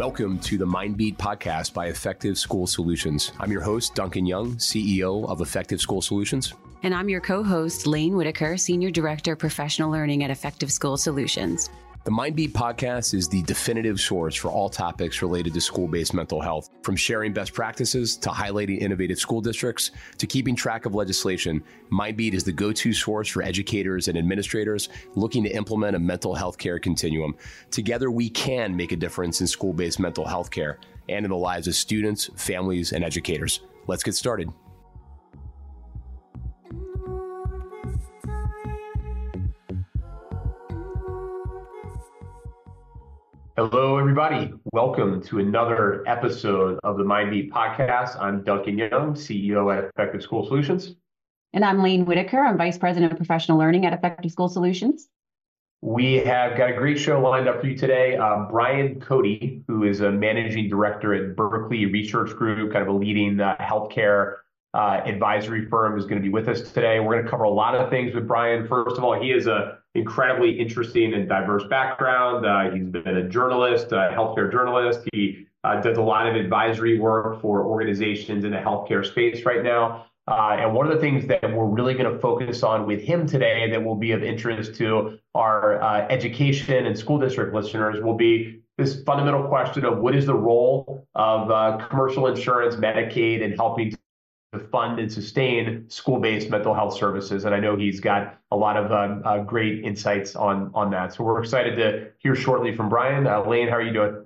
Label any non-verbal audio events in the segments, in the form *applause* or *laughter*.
Welcome to the Mindbeat podcast by Effective School Solutions. I'm your host, Duncan Young, CEO of Effective School Solutions. And I'm your co host, Laine Whitaker, Senior Director, of Professional Learning at Effective School Solutions. The Mindbeat podcast is the definitive source for all topics related to school based mental health, from sharing best practices to highlighting innovative school districts to keeping track of legislation. Mindbeat is the go to source for educators and administrators looking to implement a mental health care continuum. Together, we can make a difference in school based mental health care and in the lives of students, families, and educators. Let's get started. Hello, everybody. Welcome to another episode of the Mindbeat podcast. I'm Duncan Young, CEO at Effective School Solutions. And I'm Laine Whitaker. I'm Vice President of Professional Learning at Effective School Solutions. We have got a great show lined up for you today. Uh, Bryan Cote, who is a managing director at Berkeley Research Group, kind of a leading uh, healthcare uh, advisory firm, is going to be with us today. We're going to cover a lot of things with Bryan. First of all, he is a incredibly interesting and diverse background. Uh, he's been a journalist, a healthcare journalist. He uh, does a lot of advisory work for organizations in the healthcare space right now. Uh, and one of the things that we're really going to focus on with him today that will be of interest to our uh, education and school district listeners will be this fundamental question of what is the role of uh, commercial insurance, Medicaid, and helping to fund and sustain school-based mental health services. And I know he's got a lot of um, uh, great insights on on that. So we're excited to hear shortly from Bryan. Uh, Laine, how are you doing?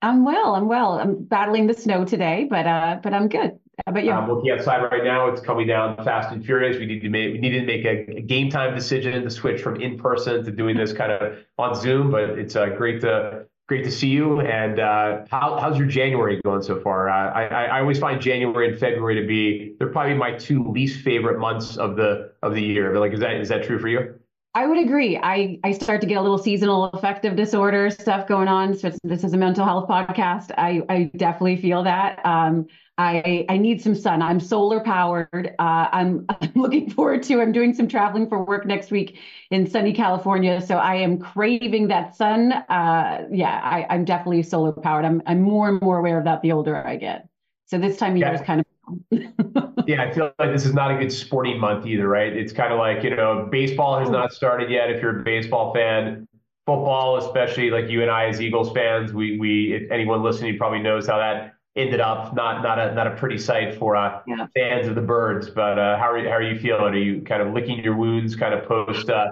I'm well. I'm well. I'm battling the snow today, but uh, but I'm good. How about you? I'm looking outside right now. It's coming down fast and furious. We need to make we needed to make a, a game time decision to switch from in person to doing this kind of on Zoom. But it's uh, great to Great to see you. And uh, how, how's your January going so far? Uh, I, I always find January and February to be they're probably my two least favorite months of the of the year. But like, is that is that true for you? I would agree. I, I start to get a little seasonal affective disorder stuff going on. So this is a mental health podcast. I, I definitely feel that. Um, I, I need some sun. I'm solar powered. Uh, I'm, *laughs* I'm looking forward to. I'm doing some traveling for work next week in sunny California, so I am craving that sun. Uh, yeah, I, I'm definitely solar powered. I'm I'm more and more aware of that the older I get. So this time of year is kind of. *laughs* yeah, I feel like this is not a good sporting month either, right? It's kind of like you know, baseball has not started yet. If you're a baseball fan, football, especially like you and I as Eagles fans, we we if anyone listening probably knows how that ended up not not a not a pretty sight for uh, yeah. fans of the birds. But uh, how are you, how are you feeling? Are you kind of licking your wounds, kind of post? Uh,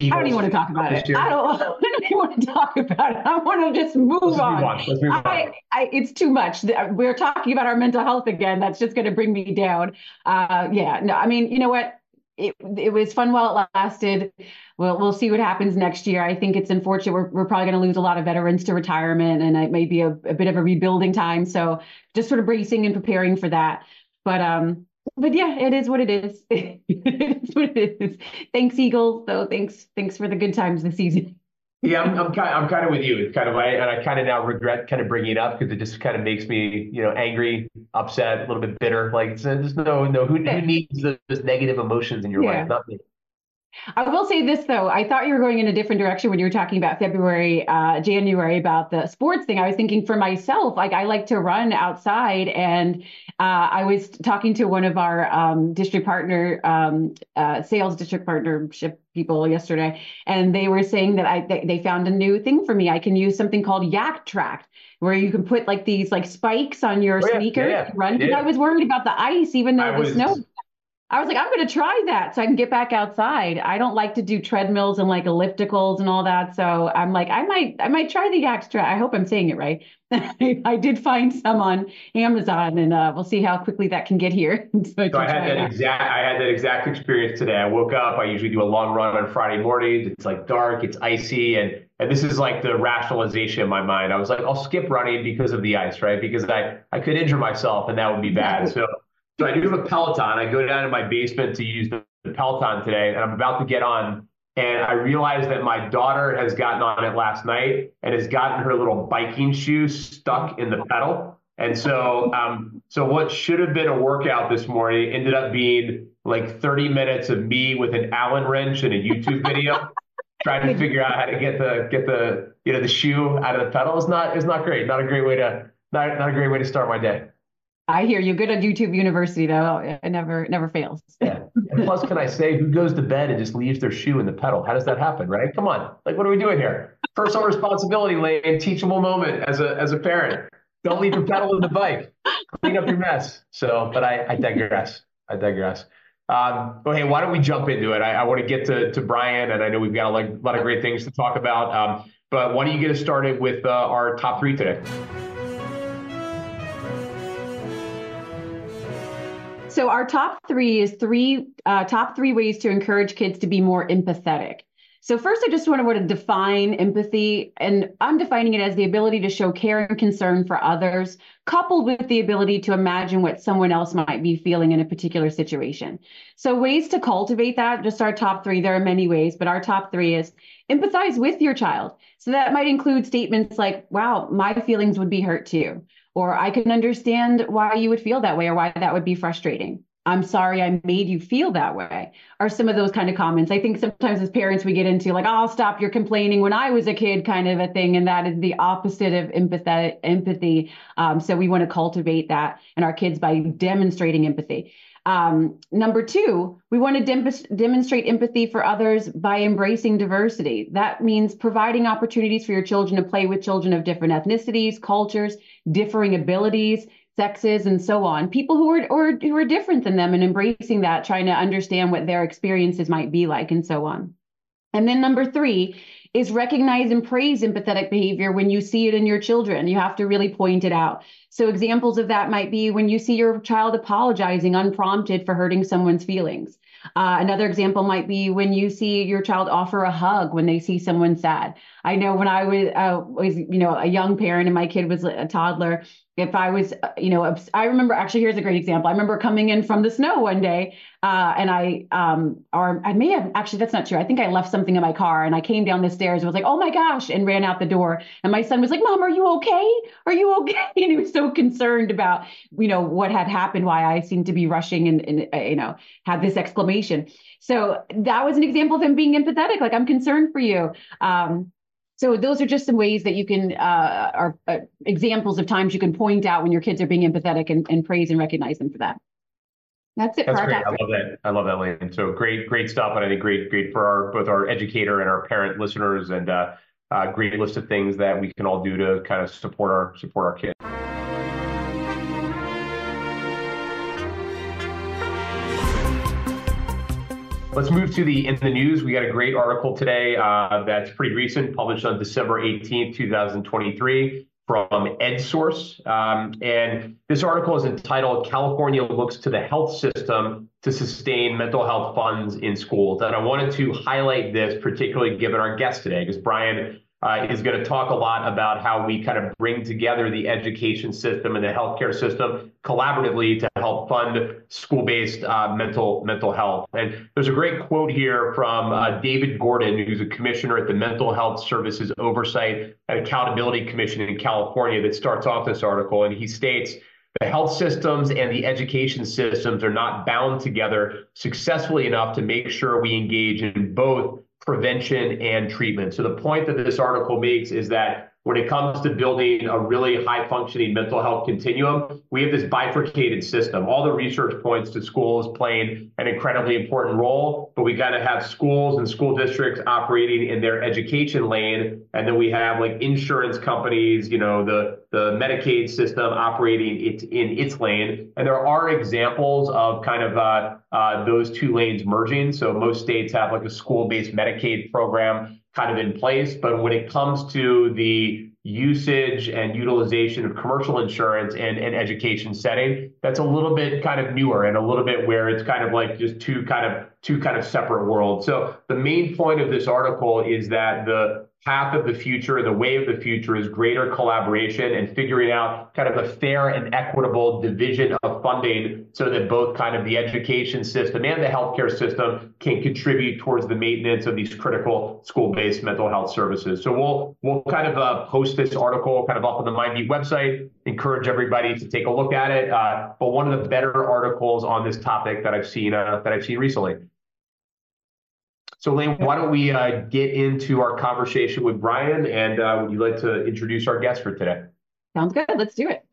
I don't even want to *laughs* talk about it. I don't, I don't even want to talk about it. I want to just move Let's on. Move on. Let's move on. I, I, it's too much. We're talking about our mental health again. That's just going to bring me down. Uh, yeah. No, I mean, you know what? It, it was fun while it lasted. We'll, we'll see what happens next year. I think it's unfortunate. We're, we're probably going to lose a lot of veterans to retirement, and it may be a, a bit of a rebuilding time. So just sort of bracing and preparing for that. But um, but yeah, it is what it is. *laughs* it is what it is. Thanks, Eagles. Though thanks, thanks for the good times this season. Yeah, I'm, I'm kind, of, I'm kind of with you. It's kind of, I, and I kind of now regret kind of bringing it up because it just kind of makes me, you know, angry, upset, a little bit bitter. Like, there's no, no, who, who needs those negative emotions in your yeah. life? Not me. I will say this though, I thought you were going in a different direction when you were talking about February, uh, January about the sports thing. I was thinking for myself, like I like to run outside, and uh, I was talking to one of our um, district partner, um, uh, sales district partnership people yesterday, and they were saying that I they, they found a new thing for me. I can use something called Yaktrax, where you can put like these like spikes on your oh, yeah, sneakers yeah, yeah. run. Because I was worried about the ice, even though I the was, snow I was like, I'm going to try that so I can get back outside. I don't like to do treadmills and like ellipticals and all that. So I'm like, I might, I might try the extra. I hope I'm saying it right. *laughs* I did find some on Amazon, and uh, we'll see how quickly that can get here. *laughs* so, I, so I had that, that exact, I had that exact experience today. I woke up. I usually do a long run on Friday mornings. It's like dark, it's icy, and and this is like the rationalization in my mind. I was like, I'll skip running because of the ice, right? Because I I could injure myself, and that would be bad. *laughs* So so I do have a Peloton. I go down to my basement to use the, Peloton today, and I'm about to get on. And I realize that my daughter has gotten on it last night and has gotten her little biking shoe stuck in the pedal. And so, um, so what should have been a workout this morning ended up being like 30 minutes of me with an Allen wrench and a YouTube video. *laughs* trying to figure out how to get the get the you know the shoe out of the pedal is not is not great. Not a great way to not, not a great way to start my day. I hear you. Good at YouTube University though. It never never fails. Yeah. And plus, can I say who goes to bed and just leaves their shoe in the pedal? How does that happen? Right? Come on. Like, what are we doing here? Personal responsibility Laine, teachable moment as a as a parent. Don't leave your pedal in the bike. Clean up your mess. So, but I, I digress. I digress. Um, well, hey, why don't we jump into it? I, I want to get to, to Bryan, and I know we've got a lot, a lot of great things to talk about. Um, but why don't you get us started with uh, our top three today? So our top three is three uh, top three ways to encourage kids to be more empathetic. So first, I just want to, define empathy, and I'm defining it as the ability to show care and concern for others, coupled with the ability to imagine what someone else might be feeling in a particular situation. So ways to cultivate that, just our top three. There are many ways, but our top three is empathize with your child. So that might include statements like, "Wow, my feelings would be hurt too," or "I can understand why you would feel that way," or "Why that would be frustrating." I'm sorry I made you feel that way, are some of those kind of comments. I think sometimes as parents, we get into like, oh, I'll stop your complaining when I was a kid kind of a thing. And that is the opposite of empathetic empathy. Um, so we want to cultivate that in our kids by demonstrating empathy. Um, number two, we want to dem- demonstrate empathy for others by embracing diversity. That means providing opportunities for your children to play with children of different ethnicities, cultures, differing abilities, sexes and so on people who are or who are different than them and embracing that trying to understand what their experiences might be like and so on and then number three is recognize and praise empathetic behavior when you see it in your children. You have to really point it out. So examples of that might be when you see your child apologizing unprompted for hurting someone's feelings. Uh, another example might be when you see your child offer a hug when they see someone sad. I know when I was, uh, was you know, a young parent and my kid was a toddler, if I was, uh, you know, I remember actually, here's a great example. I remember coming in from the snow one day uh, and I, um, or I may have actually, that's not true. I think I left something in my car and I came down the stairs and was like, oh my gosh, and ran out the door. And my son was like, mom, are you okay? Are you okay? *laughs* And he was so concerned about, you know, what had happened, why I seemed to be rushing and, and uh, you know, had this exclamation. So that was an example of him being empathetic. Like, I'm concerned for you. Um, so those are just some ways that you can uh, are uh, examples of times you can point out when your kids are being empathetic and, and praise and recognize them for that. That's it. That's great. I love that. I love that, Laine. So great, great stuff, and I think great, great for our both our educator and our parent listeners, and uh, uh, great list of things that we can all do to kind of support our support our kids. Let's move to the in the news. We got a great article today uh, that's pretty recent, published on December 18th, 2023 from EdSource. Um, and this article is entitled California Looks to the Health System to Sustain Mental Health Funds in Schools. And I wanted to highlight this, particularly given our guest today, because Bryan uh, is going to talk a lot about how we kind of bring together the education system and the healthcare system collaboratively to help fund school-based uh, mental mental health. And there's a great quote here from uh, David Gordon, who's a commissioner at the Mental Health Services Oversight and Accountability Commission in California, that starts off this article, and he states. The health systems and the education systems are not bound together successfully enough to make sure we engage in both prevention and treatment. So the point that this article makes is that when it comes to building a really high functioning mental health continuum, we have this bifurcated system. All the research points to schools playing an incredibly important role, but we got to have schools and school districts operating in their education lane. And then we have like insurance companies, you know, the, the Medicaid system operating it in its lane. And there are examples of kind of uh, uh, those two lanes merging. So most states have like a school based Medicaid program kind of in place. But when it comes to the usage and utilization of commercial insurance in an education setting, that's a little bit kind of newer and a little bit where it's kind of like just two kind of two kind of separate worlds. So the main point of this article is that the path of the future, the way of the future is greater collaboration and figuring out kind of a fair and equitable division of funding so that both kind of the education system and the healthcare system can contribute towards the maintenance of these critical school-based mental health services. So we'll we'll kind of uh, post this article kind of up on the MindBeat website, encourage everybody to take a look at it. Uh, but one of the better articles on this topic that I've seen uh, that I've seen recently. So, Laine, why don't we uh, get into our conversation with Bryan? And uh, would you like to introduce our guest for today? Sounds good. Let's do it.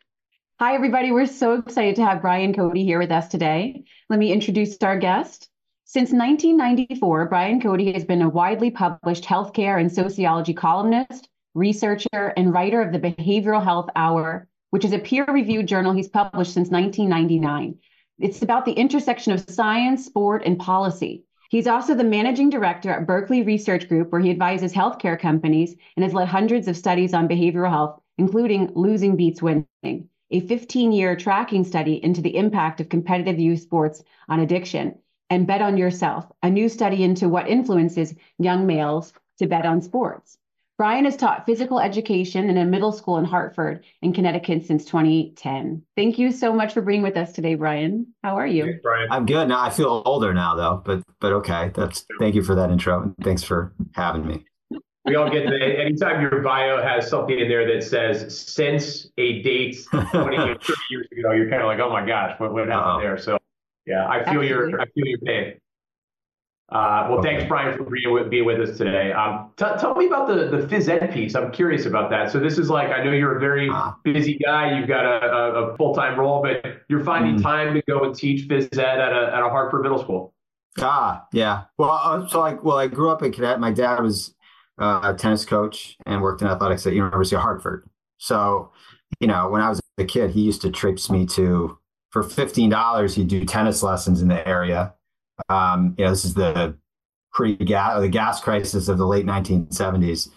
Hi, everybody. We're so excited to have Bryan Cote here with us today. Let me introduce our guest. Since 1994, Bryan Cote has been a widely published healthcare and sociology columnist, researcher, and writer of the Behavioral Health Hour, which is a peer reviewed journal he's published since 1999. It's about the intersection of science, sport, and policy. He's also the managing director at Berkeley Research Group, where he advises healthcare companies and has led hundreds of studies on behavioral health, including Losing Beats Winning, a 15 year tracking study into the impact of competitive youth sports on addiction, and Bet on Yourself, a new study into what influences young males to bet on sports. Bryan has taught physical education in a middle school in Hartford in Connecticut since 2010. Thank you so much for being with us today, Bryan. How are you? Bryan. I'm good. Now I feel older now though, but but okay. That's thank you for that intro. Thanks for having me. We all get that anytime your bio has something in there that says since a date 20 or *laughs* 30 years ago, you're kind of like, oh my gosh, what, what happened Uh-oh. there? So yeah, I feel Absolutely. your I feel your pain. Uh, well, thanks, Bryan, for being with, being with us today. Um, t- tell me about the, the phys ed piece. I'm curious about that. So this is like, I know you're a very ah. busy guy. You've got a, a, a full-time role, but you're finding mm. time to go and teach phys ed at a, at a Hartford middle school. Ah, yeah. Well, uh, so like, well, I grew up in Cadet. My dad was uh, a tennis coach and worked in athletics at University of Hartford. So, you know, when I was a kid, he used to traipse me to, for $15, he'd do tennis lessons in the area um, you know, this is the pre-gas, the gas crisis of the late 1970s.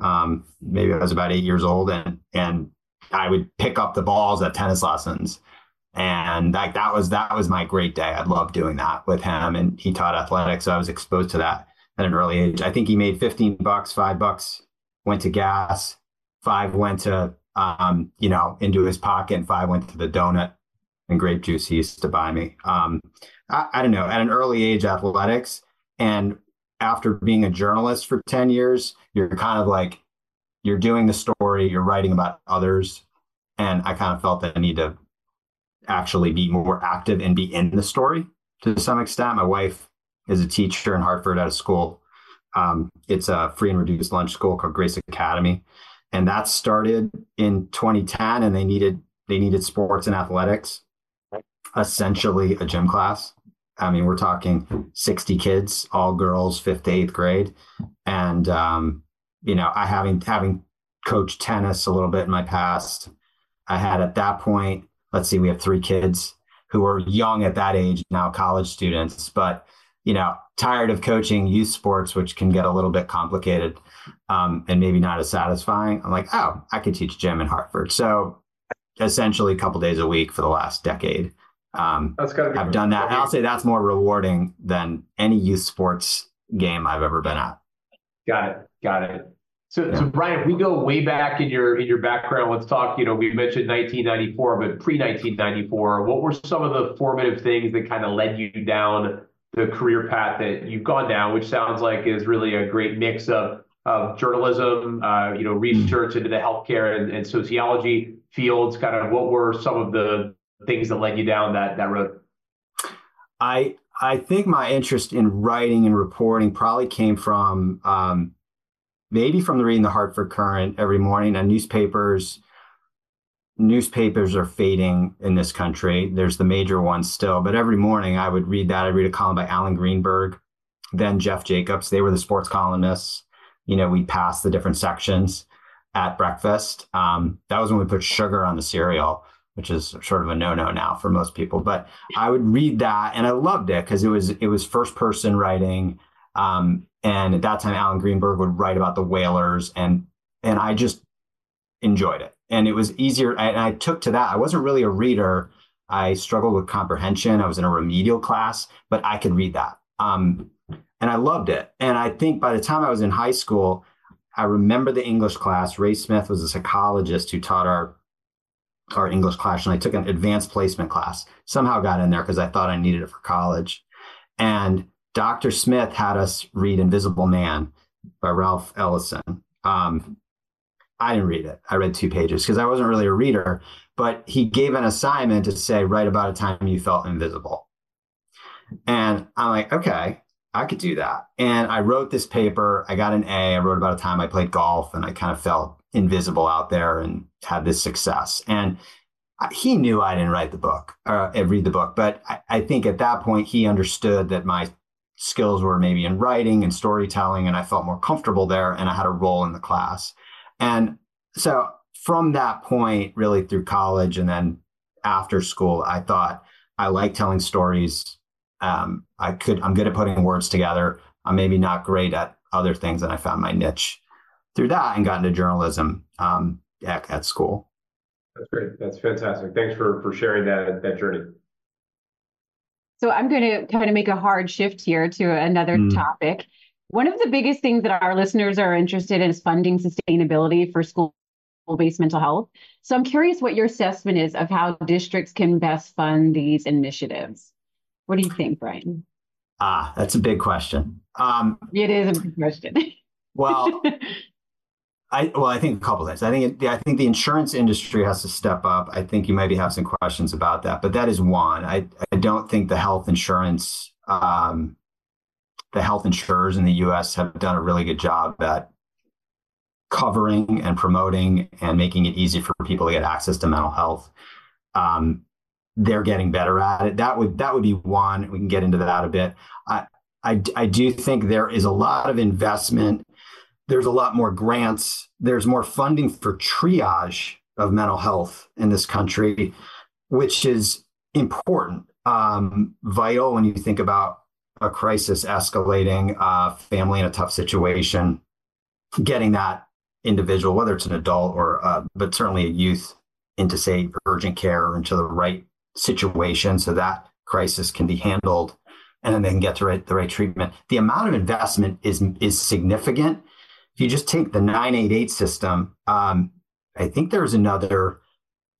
Um, maybe I was about eight years old, and and I would pick up the balls at tennis lessons, and like that was that was my great day. I loved doing that with him, and he taught athletics, so I was exposed to that at an early age. I think he made 15 bucks, five bucks went to gas, five went to um, you know into his pocket, and five went to the donut and grape juice he used to buy me. Um, I, I don't know, at an early age, athletics. And after being a journalist for 10 years, you're kind of like, you're doing the story, you're writing about others. And I kind of felt that I need to actually be more active and be in the story to some extent. My wife is a teacher in Hartford at a school. Um, it's a free and reduced lunch school called Grace Academy. And that started in 2010 and they needed they needed sports and athletics essentially a gym class. I mean, we're talking 60 kids, all girls, fifth to eighth grade. And, um, you know, I having, having coached tennis a little bit in my past, I had at that point, let's see, we have three kids who are young at that age, now college students, but, you know, tired of coaching youth sports, which can get a little bit complicated um, and maybe not as satisfying. I'm like, oh, I could teach gym in Hartford. So essentially a couple days a week for the last decade. Um, that's gotta be I've done that. And I'll say that's more rewarding than any youth sports game I've ever been at. Got it. Got it. So, yeah. so Bryan, if we go way back in your in your background, let's talk. You know, we mentioned 1994, but pre 1994, what were some of the formative things that kind of led you down the career path that you've gone down, which sounds like is really a great mix of of journalism, uh, you know, research mm-hmm. into the healthcare and, and sociology fields. Kind of, what were some of the things that led you down that that road? I I think my interest in writing and reporting probably came from um, maybe from the reading the Hartford Courant every morning and newspapers. Newspapers are fading in this country. There's the major ones still, but every morning I would read that. I'd read a column by Alan Greenberg, then Jeff Jacobs. They were the sports columnists. You know, we passed the different sections at breakfast. Um, that was when we put sugar on the cereal which is sort of a no-no now for most people. But I would read that, and I loved it because it was it was first person writing. Um, and at that time, Alan Greenberg would write about the whalers, and and I just enjoyed it. And it was easier. And I took to that. I wasn't really a reader. I struggled with comprehension. I was in a remedial class, but I could read that. Um, and I loved it. And I think by the time I was in high school, I remember the English class. Ray Smith was a psychologist who taught our our English class, and I took an advanced placement class. Somehow got in there because I thought I needed it for college. And Dr. Smith had us read Invisible Man by Ralph Ellison. Um, I didn't read it. I read two pages because I wasn't really a reader, but he gave an assignment to say, write about a time you felt invisible. And I'm like, okay. I could do that. And I wrote this paper. I got an A. I wrote about a time I played golf and I kind of felt invisible out there and had this success. And he knew I didn't write the book or uh, read the book, but I, I think at that point he understood that my skills were maybe in writing and storytelling, and I felt more comfortable there and I had a role in the class. And so from that point, really through college and then after school, I thought I like telling stories. Um, I could, I'm good at putting words together. I'm maybe not great at other things, and I found my niche through that and got into journalism um, at, at school. That's great. That's fantastic. Thanks for for sharing that that journey. So I'm going to kind of make a hard shift here to another mm. topic. One of the biggest things that our listeners are interested in is funding sustainability for school based mental health. So I'm curious what your assessment is of how districts can best fund these initiatives. What do you think, Bryan? Ah, that's a big question. Um, it is a big question. well, *laughs* I well, I think a couple things. I think it, I think the insurance industry has to step up. I think you maybe have some questions about that, but that is one. I I don't think the health insurance, um, the health insurers in the U.S. have done a really good job at covering and promoting and making it easy for people to get access to mental health. Um, they're getting better at it. That would that would be one. We can get into that a bit. I I, I do think there is a lot of investment there's a lot more grants. There's more funding for triage of mental health in this country, which is important, um, vital when you think about a crisis escalating, uh, family in a tough situation, getting that individual, whether it's an adult or, uh, but certainly a youth, into say urgent care or into the right situation so that crisis can be handled and then they can get to right, the right treatment. The amount of investment is is significant if you just take the 988 system, um, I think there's another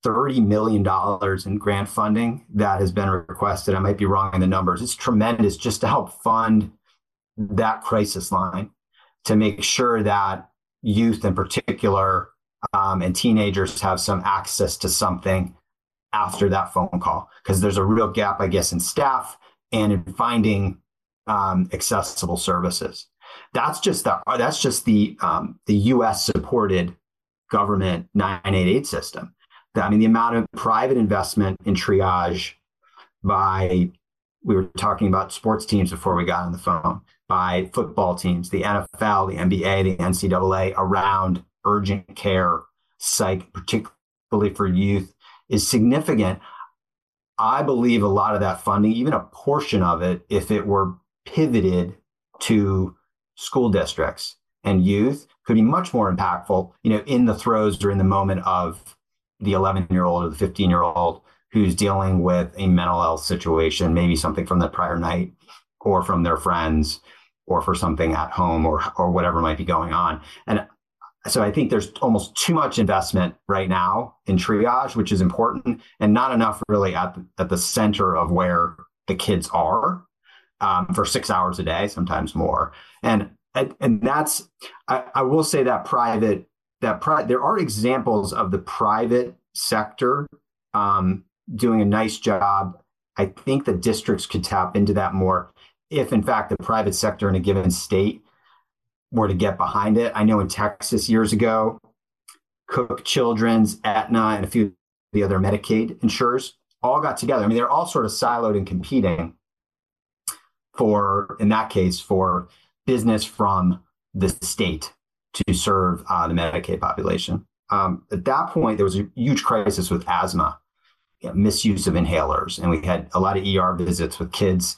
$30 million in grant funding that has been requested. I might be wrong in the numbers. It's tremendous just to help fund that crisis line to make sure that youth in particular um, and teenagers have some access to something after that phone call because there's a real gap, I guess, in staff and in finding um, accessible services. That's just the that's just the um, the U.S. supported government 988 system. I mean, the amount of private investment in triage by we were talking about sports teams before we got on the phone by football teams, the NFL, the NBA, the NCAA around urgent care, psych, particularly for youth, is significant. I believe a lot of that funding, even a portion of it, if it were pivoted to school districts and youth could be much more impactful, you know, in the throes or in the moment of the 11 year old or the 15 year old who's dealing with a mental health situation, maybe something from the prior night or from their friends or for something at home or or whatever might be going on. And so I think there's almost too much investment right now in triage, which is important, and not enough really at at the center of where the kids are um, for six hours a day, sometimes more. And and that's I, I will say that private that pri- there are examples of the private sector um, doing a nice job. I think the districts could tap into that more if, in fact, the private sector in a given state were to get behind it. I know in Texas years ago, Cook Children's, Aetna, and a few of the other Medicaid insurers all got together. I mean, they're all sort of siloed and competing for, in that case, for business from the state to serve uh, the Medicaid population. Um, at that point, there was a huge crisis with asthma, you know, misuse of inhalers, and we had a lot of ER visits with kids.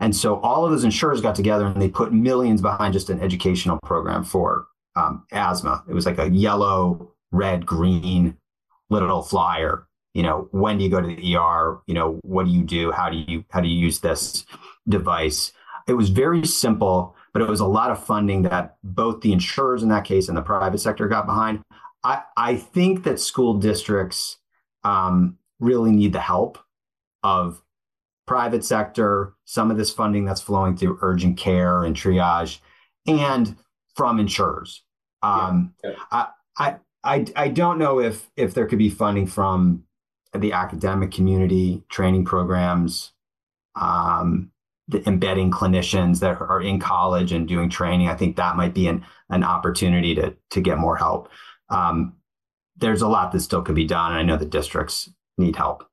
And so all of those insurers got together and they put millions behind just an educational program for um, asthma. It was like a yellow, red, green little flyer. You know, when do you go to the ER? You know, what do you do? How do you how do you use this device? It was very simple but it was a lot of funding that both the insurers in that case and the private sector got behind. I, I think that school districts um, really need the help of private sector, some of this funding that's flowing through urgent care and triage, and from insurers. Um, yeah. Yeah. I, I, I don't know if if there could be funding from the academic community, training programs, um, embedding clinicians that are in college and doing training. I think that might be an an opportunity to to get more help. Um, there's a lot that still can be done, and I know the districts need help.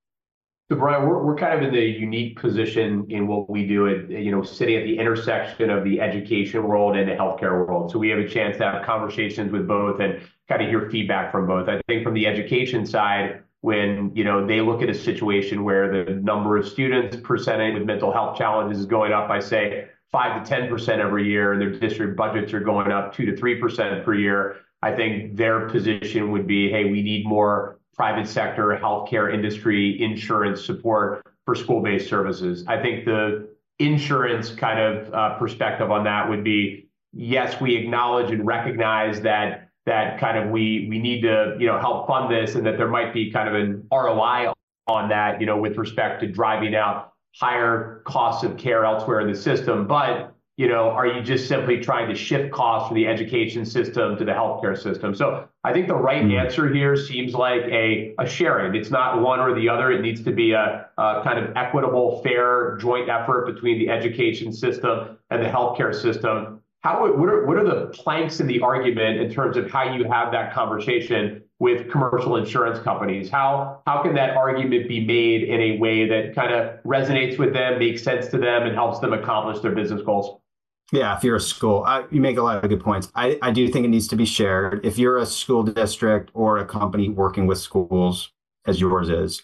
So Bryan, we're, we're kind of in the unique position in what we do at, you know, sitting at the intersection of the education world and the healthcare world. So we have a chance to have conversations with both and kind of hear feedback from both. I think from the education side, when you know they look at a situation where the number of students presenting with mental health challenges is going up by say five to ten percent every year, and their district budgets are going up two to three percent per year. I think their position would be, hey, we need more private sector, healthcare industry, insurance support for school-based services. I think the insurance kind of uh, perspective on that would be, yes, we acknowledge and recognize that that kind of we we need to you know help fund this and that there might be kind of an ROI on that you know with respect to driving out higher costs of care elsewhere in the system, but you know, are you just simply trying to shift costs from the education system to the healthcare system? So I think the right mm-hmm. answer here seems like a, a sharing. It's not one or the other. It needs to be a, a kind of equitable, fair, joint effort between the education system and the healthcare system. How what are what are the planks in the argument in terms of how you have that conversation with commercial insurance companies? How how can that argument be made in a way that kind of resonates with them, makes sense to them, and helps them accomplish their business goals? Yeah, if you're a school, I, you make a lot of good points. I, I do think it needs to be shared. If you're a school district or a company working with schools, as yours is,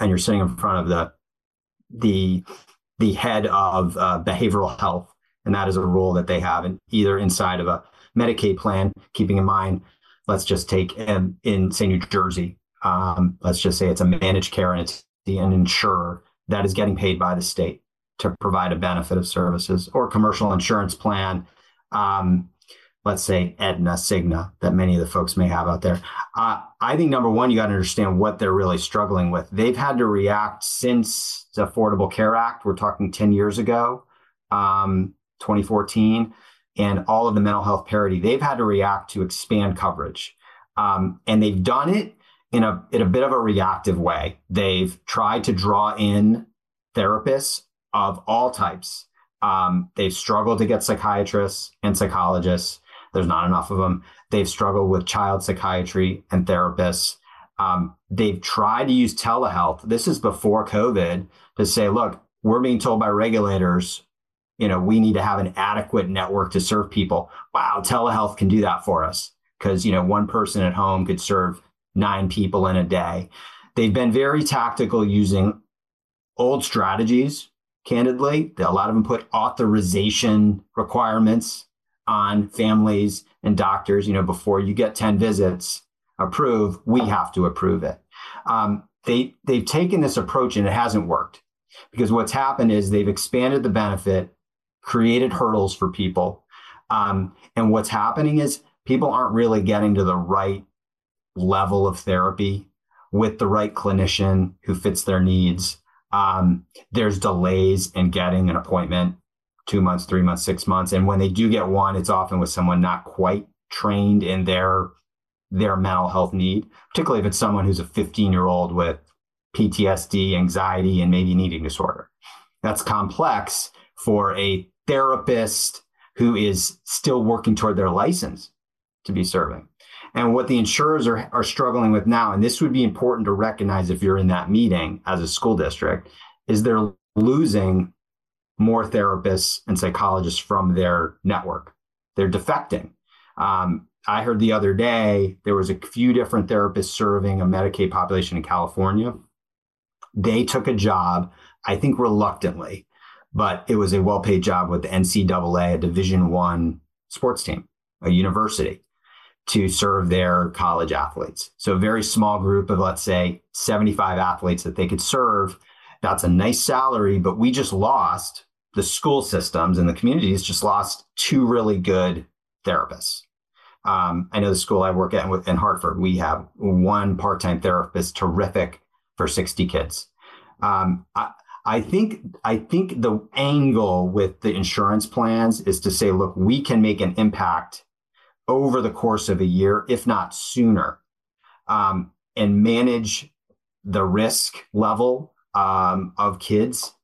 and you're sitting in front of the the the head of uh, behavioral health, and that is a role that they have, in, either inside of a Medicaid plan, keeping in mind, let's just take in, in say New Jersey, um, let's just say it's a managed care entity, an insurer that is getting paid by the state to provide a benefit of services or commercial insurance plan. Um, let's say Aetna, Cigna, that many of the folks may have out there. Uh, I think number one, you got to understand what they're really struggling with. They've had to react since the Affordable Care Act. We're talking 10 years ago, um, 2014, and all of the mental health parity. They've had to react to expand coverage. Um, and they've done it in a, in a bit of a reactive way. They've tried to draw in therapists of all types. Um, they've struggled to get psychiatrists and psychologists. There's not enough of them. They've struggled with child psychiatry and therapists. Um, they've tried to use telehealth. This is before COVID to say, look, we're being told by regulators, you know, we need to have an adequate network to serve people. Wow, telehealth can do that for us because, you know, one person at home could serve nine people in a day. They've been very tactical using old strategies candidly. A lot of them put authorization requirements on families and doctors. You know, before you get 10 visits approved, we have to approve it. Um, they, they've taken this approach and it hasn't worked because what's happened is they've expanded the benefit, created hurdles for people. Um, and what's happening is people aren't really getting to the right level of therapy with the right clinician who fits their needs um, there's delays in getting an appointment two months, three months, six months. And when they do get one, it's often with someone not quite trained in their their mental health need, particularly if it's someone who's a 15 year old with PTSD, anxiety, and maybe an eating disorder. That's complex for a therapist who is still working toward their license to be serving. And what the insurers are, are struggling with now, and this would be important to recognize if you're in that meeting as a school district, is they're losing more therapists and psychologists from their network. They're defecting. Um, I heard the other day there was a few different therapists serving a Medicaid population in California. They took a job, I think reluctantly, but it was a well-paid job with the NCAA, a Division One sports team, a university to serve their college athletes. So a very small group of, let's say, 75 athletes that they could serve. That's a nice salary, but we just lost the school systems and the communities just lost two really good therapists. Um, I know the school I work at in Hartford, we have one part-time therapist, terrific for 60 kids. Um, I, I think I think the angle with the insurance plans is to say, look, we can make an impact over the course of a year, if not sooner, um, and manage the risk level um, of kids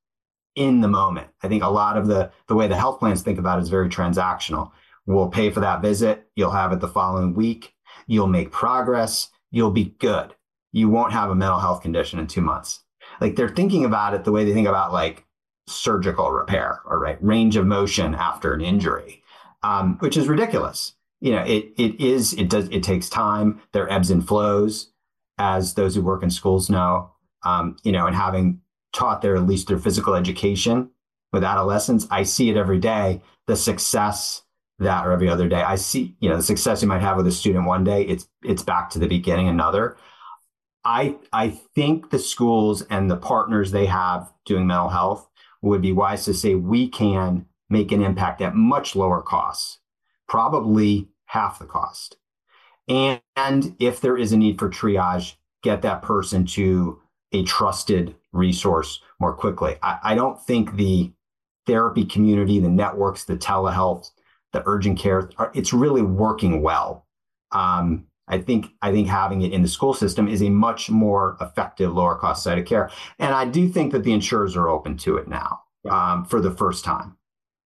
in the moment. I think a lot of the the way the health plans think about it is very transactional. We'll pay for that visit. You'll have it the following week. You'll make progress. You'll be good. You won't have a mental health condition in two months. Like they're thinking about it the way they think about like surgical repair or right range of motion after an injury, um, which is ridiculous. You know, it it is it does it takes time. There ebbs and flows, as those who work in schools know. Um, you know, and having taught there at least their physical education with adolescents, I see it every day. The success that or every other day, I see you know the success you might have with a student one day. It's it's back to the beginning another. I I think the schools and the partners they have doing mental health would be wise to say we can make an impact at much lower costs, probably half the cost. And, and if there is a need for triage, get that person to a trusted resource more quickly. I, I don't think the therapy community, the networks, the telehealth, the urgent care, it's really working well. Um, I think I think having it in the school system is a much more effective, lower cost site of care, and I do think that the insurers are open to it now um, for the first time.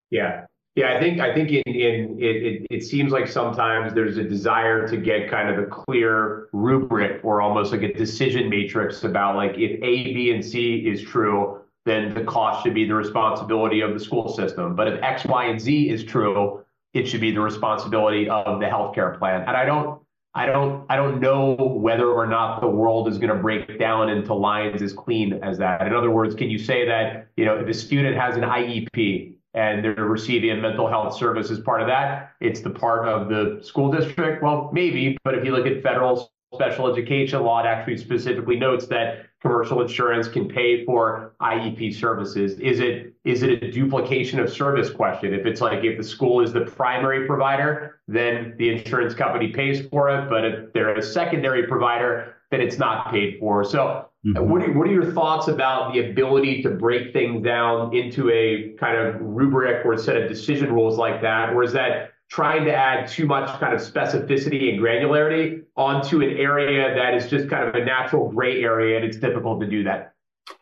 Yeah, yeah, I think I think in, in it, it, it seems like sometimes there's a desire to get kind of a clear rubric or almost like a decision matrix about like if A, B, and C is true, then the cost should be the responsibility of the school system. But if X, Y, and Z is true, it should be the responsibility of the healthcare plan. And I don't I don't I don't know whether or not the world is going to break down into lines as clean as that. In other words, can you say that you know if a student has an IEP and they're receiving mental health service as part of that, it's the part of the school district? Well, maybe, but if you look at federal special education law, it actually specifically notes that commercial insurance can pay for IEP services. Is it is it a duplication of service question? If it's like if the school is the primary provider, then the insurance company pays for it. But if they're a secondary provider, then it's not paid for. So mm-hmm. what, are, what are your thoughts about the ability to break things down into a kind of rubric or a set of decision rules like that? Or is that trying to add too much kind of specificity and granularity onto an area that is just kind of a natural gray area and it's difficult to do that.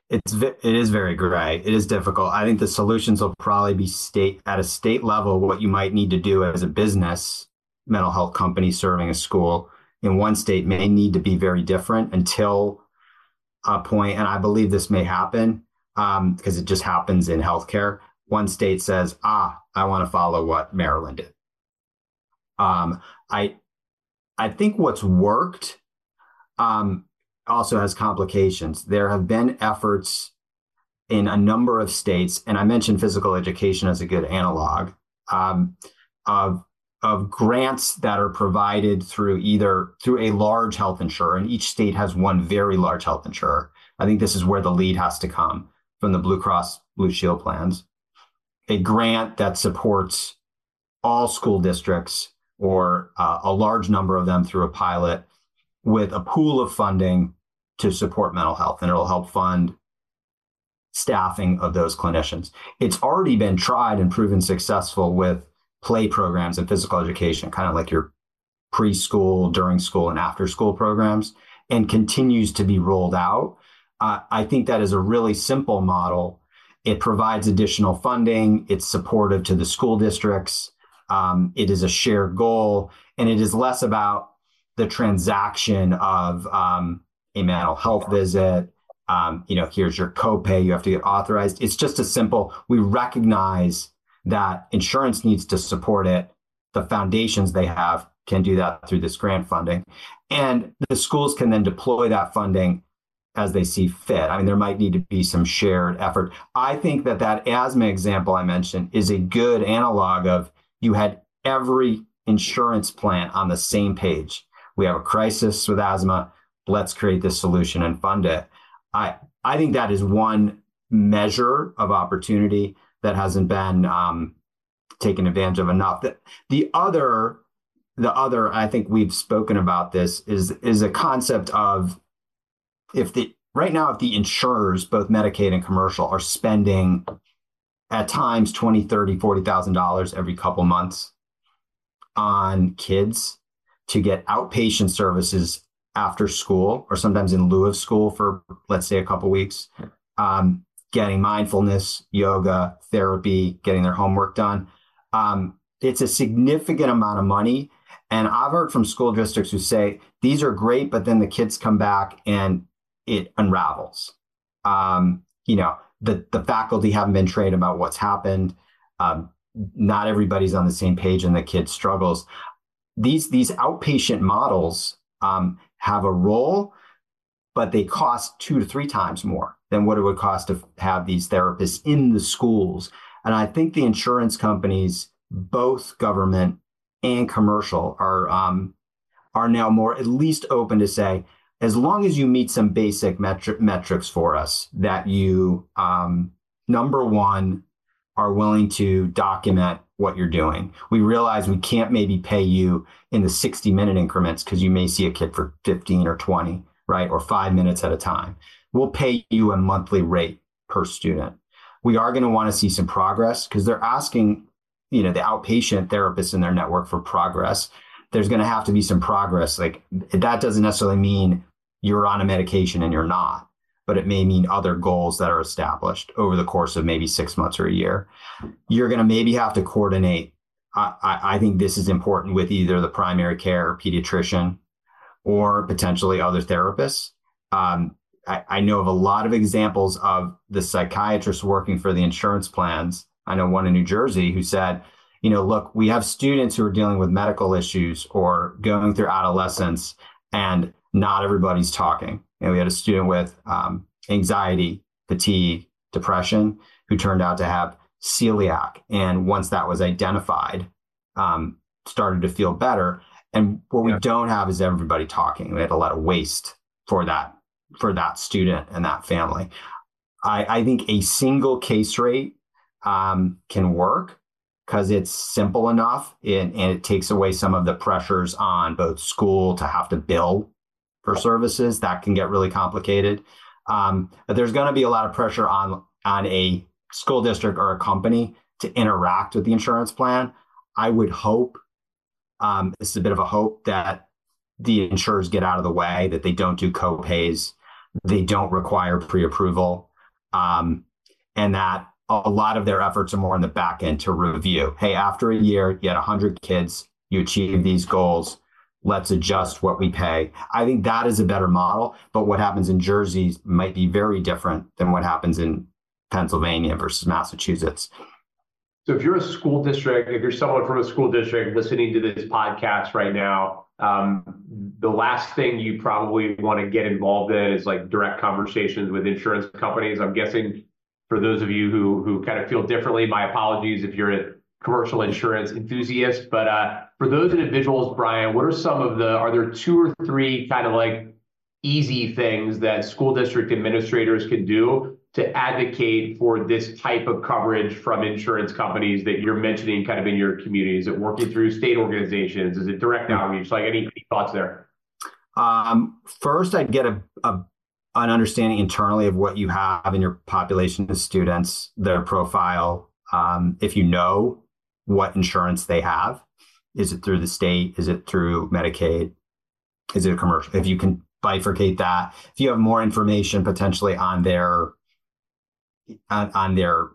It's it is very gray. It is difficult. I think the solutions will probably be state at a state level what you might need to do as a business mental health company serving a school in one state may need to be very different until a point and i believe this may happen um, because it just happens in healthcare. One state says ah i want to follow what maryland did um, I I think what's worked um, also has complications. There have been efforts in a number of states, and I mentioned physical education as a good analog um, of of grants that are provided through either through a large health insurer, and each state has one very large health insurer. I think this is where the lead has to come from the Blue Cross Blue Shield plans. A grant that supports all school districts or uh, a large number of them through a pilot with a pool of funding to support mental health, and it'll help fund staffing of those clinicians. It's already been tried and proven successful with play programs and physical education, kind of like your preschool, during school, and after school programs, and continues to be rolled out. Uh, I think that is a really simple model. It provides additional funding, it's supportive to the school districts. Um, it is a shared goal, and it is less about the transaction of um, a mental health visit. Um, you know, here's your copay. You have to get authorized. It's just a simple. We recognize that insurance needs to support it. The foundations they have can do that through this grant funding, and the schools can then deploy that funding as they see fit. I mean, there might need to be some shared effort. I think that that asthma example I mentioned is a good analog of you had every insurance plan on the same page. We have a crisis with asthma. Let's create this solution and fund it. I I think that is one measure of opportunity that hasn't been um, taken advantage of enough. The, the other, the other, I think we've spoken about this is is a concept of if the right now if the insurers, both Medicaid and commercial, are spending at times 20 30 40000 dollars every couple months on kids to get outpatient services after school or sometimes in lieu of school for let's say a couple weeks um, getting mindfulness, yoga, therapy, getting their homework done. Um, it's a significant amount of money. And I've heard from school districts who say these are great, but then the kids come back and it unravels. Um, you know, the the faculty haven't been trained about what's happened. Um, not everybody's on the same page, and the kid struggles. These these outpatient models um, have a role, but they cost two to three times more than what it would cost to have these therapists in the schools. And I think the insurance companies, both government and commercial, are um, are now more at least open to say, as long as you meet some basic metric, metrics for us, that you um, number one are willing to document what you're doing. We realize we can't maybe pay you in the 60 minute increments because you may see a kid for 15 or 20, right? Or five minutes at a time. We'll pay you a monthly rate per student. We are going to want to see some progress because they're asking, you know, the outpatient therapists in their network for progress. There's going to have to be some progress. Like that doesn't necessarily mean you're on a medication and you're not but it may mean other goals that are established over the course of maybe six months or a year. You're going to maybe have to coordinate. I, I, think this is important with either the primary care or pediatrician or potentially other therapists. Um, I, I know of a lot of examples of the psychiatrists working for the insurance plans. I know one in New Jersey who said, you know, look, we have students who are dealing with medical issues or going through adolescence, and not everybody's talking and we had a student with um, anxiety, fatigue, depression, who turned out to have celiac. And once that was identified, um, started to feel better. And what yeah. we don't have is everybody talking. We had a lot of waste for that for that student and that family. I, I think a single case rate um, can work because it's simple enough and, and it takes away some of the pressures on both school to have to bill for services that can get really complicated. Um, but there's going to be a lot of pressure on on a school district or a company to interact with the insurance plan. I would hope um, this is a bit of a hope that the insurers get out of the way, that they don't do co-pays, they don't require pre-approval, um, and that a lot of their efforts are more in the back end to review. Hey, after a year, you had 100 kids, you achieved these goals let's adjust what we pay. I think that is a better model. But what happens in Jersey might be very different than what happens in Pennsylvania versus Massachusetts. So if you're a school district, if you're someone from a school district listening to this podcast right now, um, the last thing you probably want to get involved in is like direct conversations with insurance companies. I'm guessing for those of you who who kind of feel differently, my apologies if you're a commercial insurance enthusiast. But uh, for those individuals, Bryan, what are some of the, are there two or three kind of like easy things that school district administrators can do to advocate for this type of coverage from insurance companies that you're mentioning kind of in your community? Is it working through state organizations? Is it direct outreach? Like any, any thoughts there? Um, first, I'd get a, a, an understanding internally of what you have in your population of students, their profile. Um, if you know what insurance they have, is it through the state? Is it through Medicaid? Is it commercial? If you can bifurcate that, if you have more information potentially on their on, on their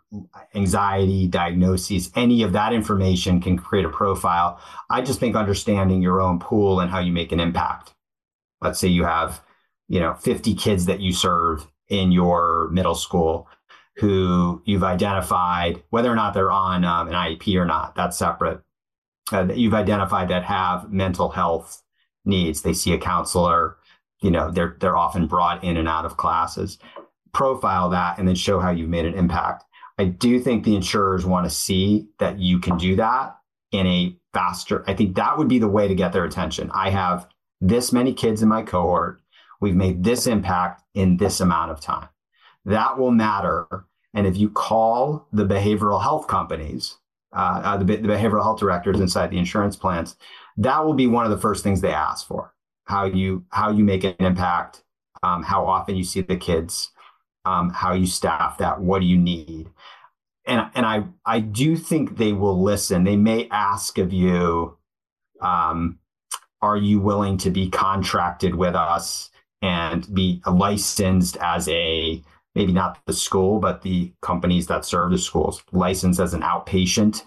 anxiety diagnoses, any of that information can create a profile. I just think understanding your own pool and how you make an impact. Let's say you have, you know, 50 kids that you serve in your middle school who you've identified, whether or not they're on um, an IEP or not, that's separate uh, that you've identified that have mental health needs. They see a counselor, you know, they're they're often brought in and out of classes. Profile that and then show how you've made an impact. I do think the insurers want to see that you can do that in a faster. I think that would be the way to get their attention. I have this many kids in my cohort. We've made this impact in this amount of time. That will matter. And if you call the behavioral health companies uh, uh, the, the behavioral health directors inside the insurance plans, that will be one of the first things they ask for. How you how you make an impact, um, how often you see the kids, um, how you staff that, what do you need, and and I I do think they will listen. They may ask of you, um, are you willing to be contracted with us and be licensed as a maybe not the school, but the companies that serve the schools, licensed as an outpatient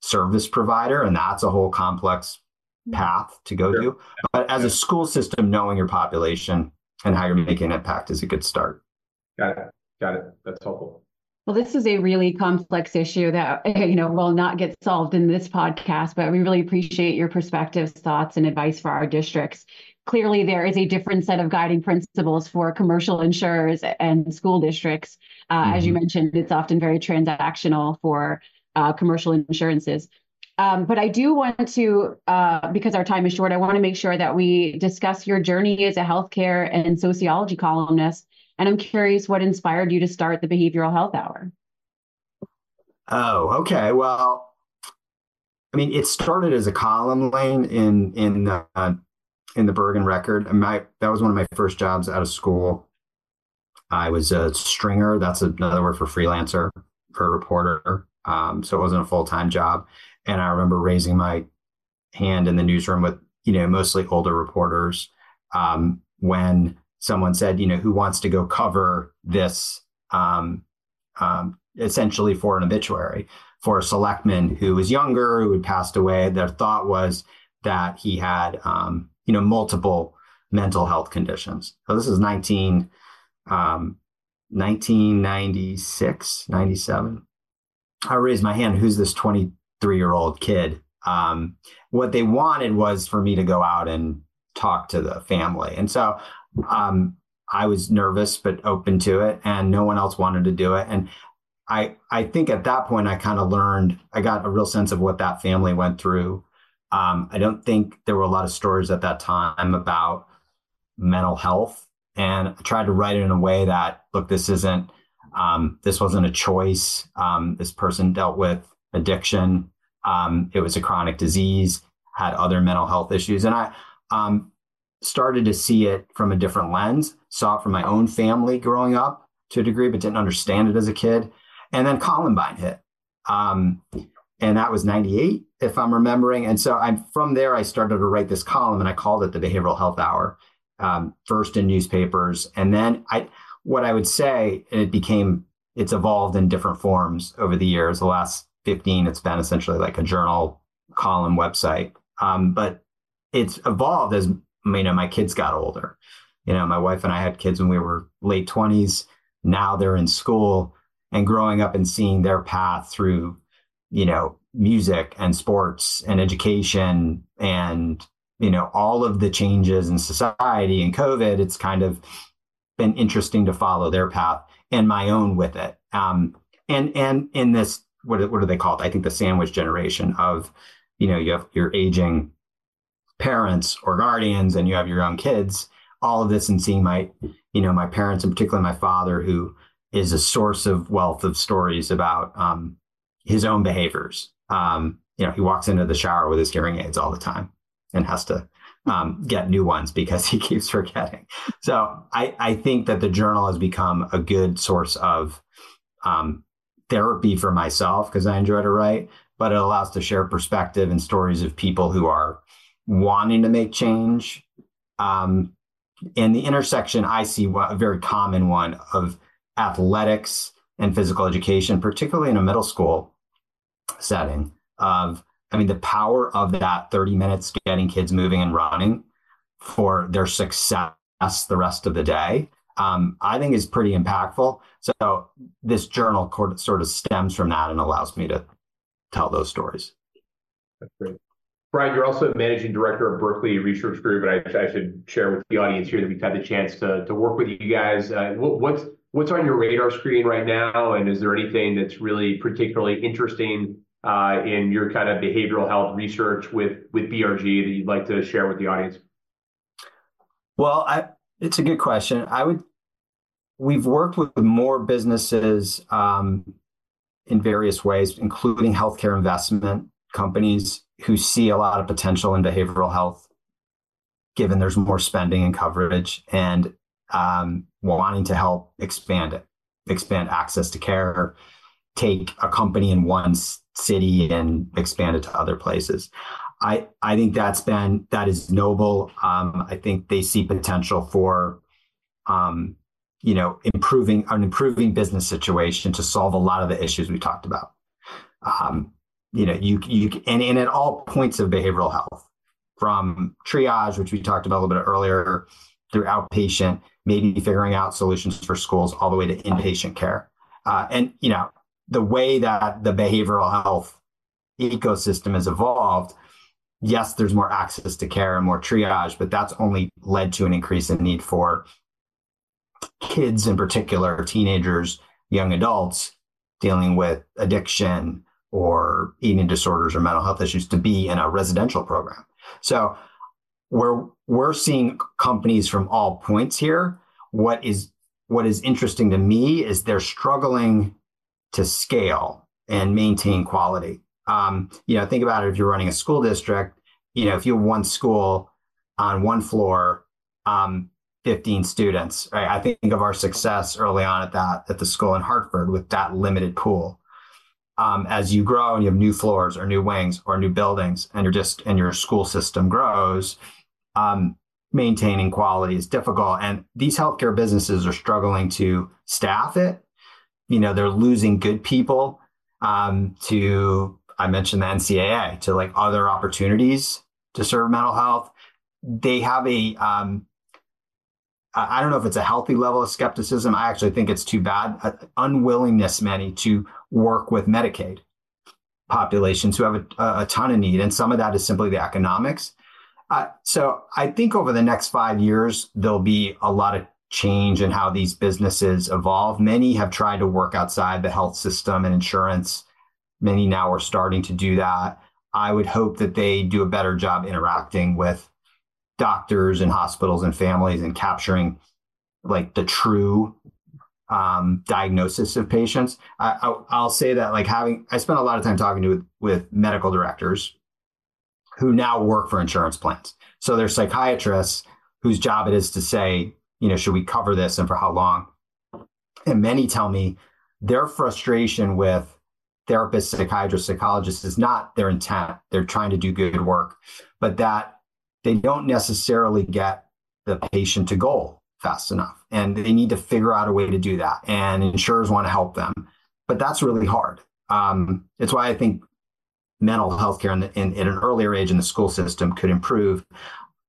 service provider. And that's a whole complex path to go sure. to. But as a school system, knowing your population and how you're making an impact is a good start. Got it. Got it. That's helpful. Well, this is a really complex issue that you know will not get solved in this podcast, but we really appreciate your perspectives, thoughts, and advice for our districts. Clearly, there is a different set of guiding principles for commercial insurers and school districts. Uh, mm-hmm. As you mm-hmm. mentioned, it's often very transactional for uh, commercial insurances. Um, but I do want to, uh, because our time is short, I want to make sure that we discuss your journey as a healthcare and sociology columnist. And I'm curious what inspired you to start the Behavioral Health Hour. Oh, okay. Well, I mean, it started as a column Laine in in uh, in the Bergen Record. My that was one of my first jobs out of school. I was a stringer. That's another word for freelancer, for a reporter. Um, so it wasn't a full time job. And I remember raising my hand in the newsroom with, you know, mostly older reporters um, when someone said, you know, who wants to go cover this um, um, essentially for an obituary for a selectman who was younger, who had passed away. Their thought was that he had, um, you know, multiple mental health conditions. So this is 19, 1996, um, 97. I raised my hand. Who's this 23 year old kid. Um, what they wanted was for me to go out and talk to the family. And so um, I was nervous, but open to it, and no one else wanted to do it. And I, I think at that point, I kind of learned, I got a real sense of what that family went through. Um, I don't think there were a lot of stories at that time about mental health. And I tried to write it in a way that, look, this isn't, um, this wasn't a choice. Um, this person dealt with addiction. Um, it was a chronic disease, had other mental health issues. And I um, started to see it from a different lens, saw it from my own family growing up to a degree, but didn't understand it as a kid. And then Columbine hit. Um, and that was 98, if I'm remembering. And so I'm from there, I started to write this column and I called it the Behavioral Health Hour, um, first in newspapers. And then I, what I would say, it became, it's evolved in different forms over the years. The last 15, it's been essentially like a journal column website. Um, but it's evolved as you know, my kids got older. You know, my wife and I had kids when we were late 20s. Now they're in school and growing up and seeing their path through, you know, music and sports and education and, you know, all of the changes in society and COVID, it's kind of been interesting to follow their path and my own with it. Um, and and in this what what are they called? I think the sandwich generation of, you know, you have your aging parents or guardians and you have your own kids. All of this and seeing my, you know, my parents and particularly my father, who is a source of wealth of stories about um, his own behaviors. Um, you know, he walks into the shower with his hearing aids all the time and has to um, get new ones because *laughs* he keeps forgetting. So I, I think that the journal has become a good source of um, therapy for myself because I enjoy to write, but it allows to share perspective and stories of people who are wanting to make change. Um, and the intersection I see a very common one of athletics and physical education, particularly in a middle school setting. Of I mean, the power of that 30 minutes getting kids moving and running for their success the rest of the day um, I think is pretty impactful. So this journal sort of stems from that and allows me to tell those stories. That's great. Bryan, you're also managing director of Berkeley Research Group, and I, I, should share with the audience here that we've had the chance to, to work with you guys. Uh, what, what's what's on your radar screen right now, and is there anything that's really particularly interesting uh, in your kind of behavioral health research with BRG that you'd like to share with the audience? Well, it's a good question. I would we've worked with more businesses um, in various ways, including healthcare investment companies who see a lot of potential in behavioral health, given there's more spending and coverage, and um, wanting to help expand it, expand access to care, take a company in one city and expand it to other places. I, I think that's been that is noble. Um, I think they see potential for um, you know, improving an improving business situation to solve a lot of the issues we talked about. Um, you know, you you and, and at all points of behavioral health, from triage, which we talked about a little bit earlier, through outpatient, maybe figuring out solutions for schools, all the way to inpatient care. Uh, and you know, the way that the behavioral health ecosystem has evolved, yes, there's more access to care and more triage, but that's only led to an increase in need for kids in particular, teenagers, young adults dealing with addiction or eating disorders or mental health issues to be in a residential program. So we're we're seeing companies from all points here. What is what is interesting to me is they're struggling to scale and maintain quality. Um, you know, think about it if you're running a school district, you know, if you have one school on one floor, um, 15 students, right? I think of our success early on at that, at the school in Hartford with that limited pool. Um, as you grow and you have new floors or new wings or new buildings and you're just, and your school system grows, um, maintaining quality is difficult. And these healthcare businesses are struggling to staff it. You know, they're losing good people um, to, I mentioned the NCAA, to like other opportunities to serve mental health. They have a, um, I don't know if it's a healthy level of skepticism. I actually think it's too bad. Uh, unwillingness, many, to work with Medicaid populations who have a, a, ton of need. And some of that is simply the economics. Uh, so I think over the next five years, there'll be a lot of change in how these businesses evolve. Many have tried to work outside the health system and insurance. Many now are starting to do that. I would hope that they do a better job interacting with doctors and hospitals and families and capturing like the true um, diagnosis of patients. I, will say that like having I spent a lot of time talking to with, with medical directors who now work for insurance plans. So they're psychiatrists whose job it is to say, you know, should we cover this and for how long? And many tell me their frustration with therapists, psychiatrists, psychologists is not their intent. They're trying to do good work, but that they don't necessarily get the patient to goal fast enough. And they need to figure out a way to do that. And insurers want to help them, but that's really hard. Um, it's why I think mental health care in, in, in, an earlier age in the school system could improve.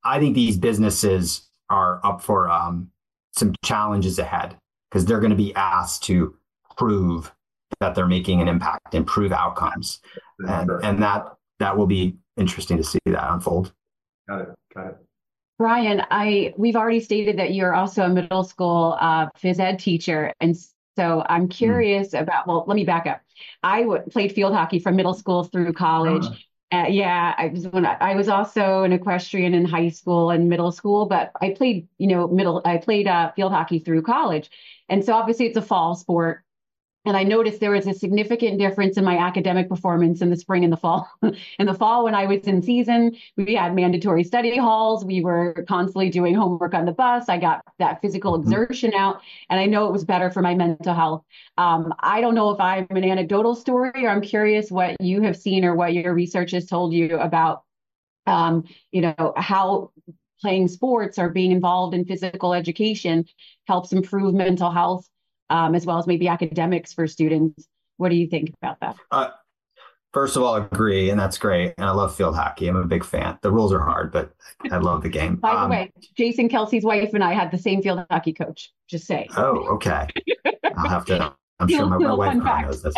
I think these businesses are up for um, some challenges ahead because they're going to be asked to prove that they're making an impact, improve outcomes, and, and that that will be interesting to see that unfold. Got it. Got it. Bryan, I we've already stated that you're also a middle school uh, phys ed teacher, and so I'm hmm. curious mm. about. Well, let me back up. I w- played field hockey from middle school through college. Uh-huh. Uh, yeah, I was when I, I, was also an equestrian in high school and middle school, but I played, you know, middle. I played uh, field hockey through college, and so obviously it's a fall sport. And I noticed there was a significant difference in my academic performance in the spring and the fall. *laughs* in the fall, when I was in season, we had mandatory study halls. We were constantly doing homework on the bus. I got that physical mm-hmm. exertion out, and I know it was better for my mental health. Um, I don't know if I'm an anecdotal story, or I'm curious what you have seen or what your research has told you about, um, you know, how playing sports or being involved in physical education helps improve mental health um, as well as maybe academics for students. What do you think about that? Uh, first of all, I agree, and that's great. And I love field hockey. I'm a big fan. The rules are hard, but I love the game. By um, the way, Jason Kelce's wife and I had the same field hockey coach. Just say. Oh, okay. I'll have to. I'm sure my, my wife knows this.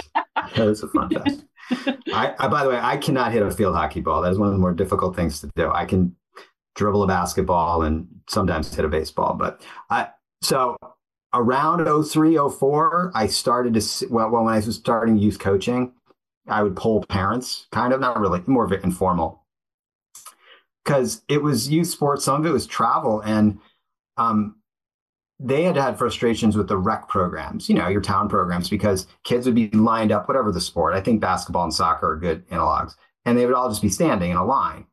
That is a fun fact. I, I, by the way, I cannot hit a field hockey ball. That is one of the more difficult things to do. I can dribble a basketball and sometimes hit a baseball, but I so around 03, 04, I started to, see, well, when I was starting youth coaching, I would poll parents, kind of, not really, more of it informal. Because it was youth sports, some of it was travel. And um, they had had frustrations with the rec programs, you know, your town programs, because kids would be lined up, whatever the sport. I think basketball and soccer are good analogs. And they would all just be standing in a line.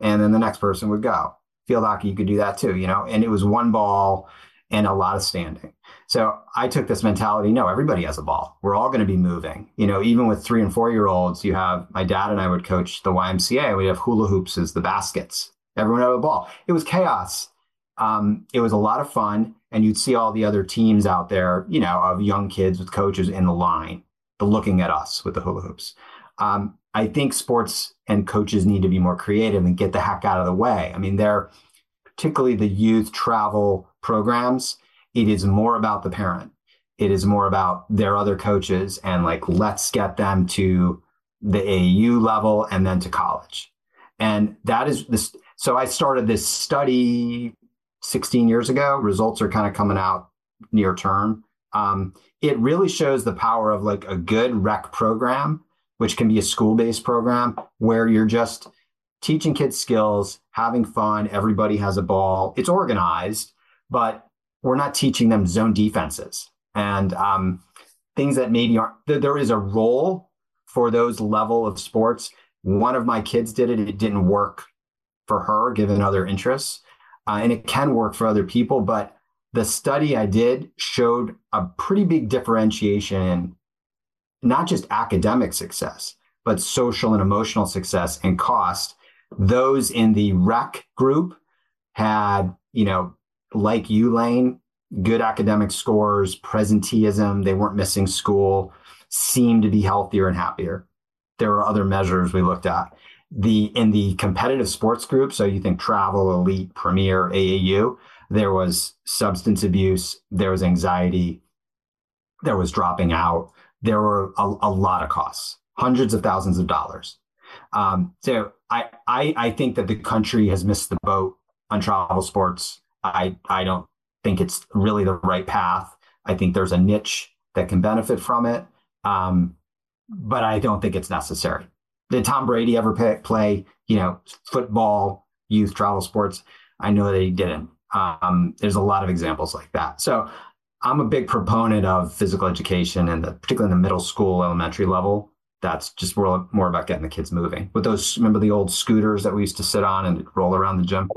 And then the next person would go. Field hockey, you could do that too, you know, and it was one ball and a lot of standing. So I took this mentality no, everybody has a ball. We're all going to be moving. You know, even with three and four year olds, you have my dad and I would coach the YMCA. We have hula hoops as the baskets. Everyone had a ball. It was chaos. Um, it was a lot of fun. and you'd see all the other teams out there, you know, of young kids with coaches in the line, looking at us with the hula hoops. Um, I think sports and coaches need to be more creative and get the heck out of the way. I mean, they're particularly the youth travel programs. It is more about the parent. It is more about their other coaches and like let's get them to the AU level and then to college. And that is this. So I started this study 16 years ago. Results are kind of coming out near term. Um, it really shows the power of like a good rec program, which can be a school based program where you're just teaching kids skills, having fun. Everybody has a ball. It's organized, but we're not teaching them zone defenses and um, things that maybe aren't. There is a role for those level of sports. One of my kids did it. It didn't work for her, given other interests uh, and it can work for other people. But the study I did showed a pretty big differentiation in not just academic success, but social and emotional success and cost. Those in the rec group had, you know, like you, Laine, good academic scores, presenteeism, they weren't missing school, seemed to be healthier and happier. There were other measures we looked at. The in the competitive sports group so you think travel elite premier aau there was substance abuse there was anxiety there was dropping out there were a, a lot of costs hundreds of thousands of dollars. Um, so I, I i think that the country has missed the boat on travel sports i i don't think it's really the right path i think there's a niche that can benefit from it um, but i don't think it's necessary did Tom Brady ever pay, play, you know, football, youth travel sports? I know that he didn't. Um, there's a lot of examples like that. So I'm a big proponent of physical education and the, particularly in the middle school, elementary level. That's just more, more about getting the kids moving. With those, remember the old scooters that we used to sit on and roll around the gym?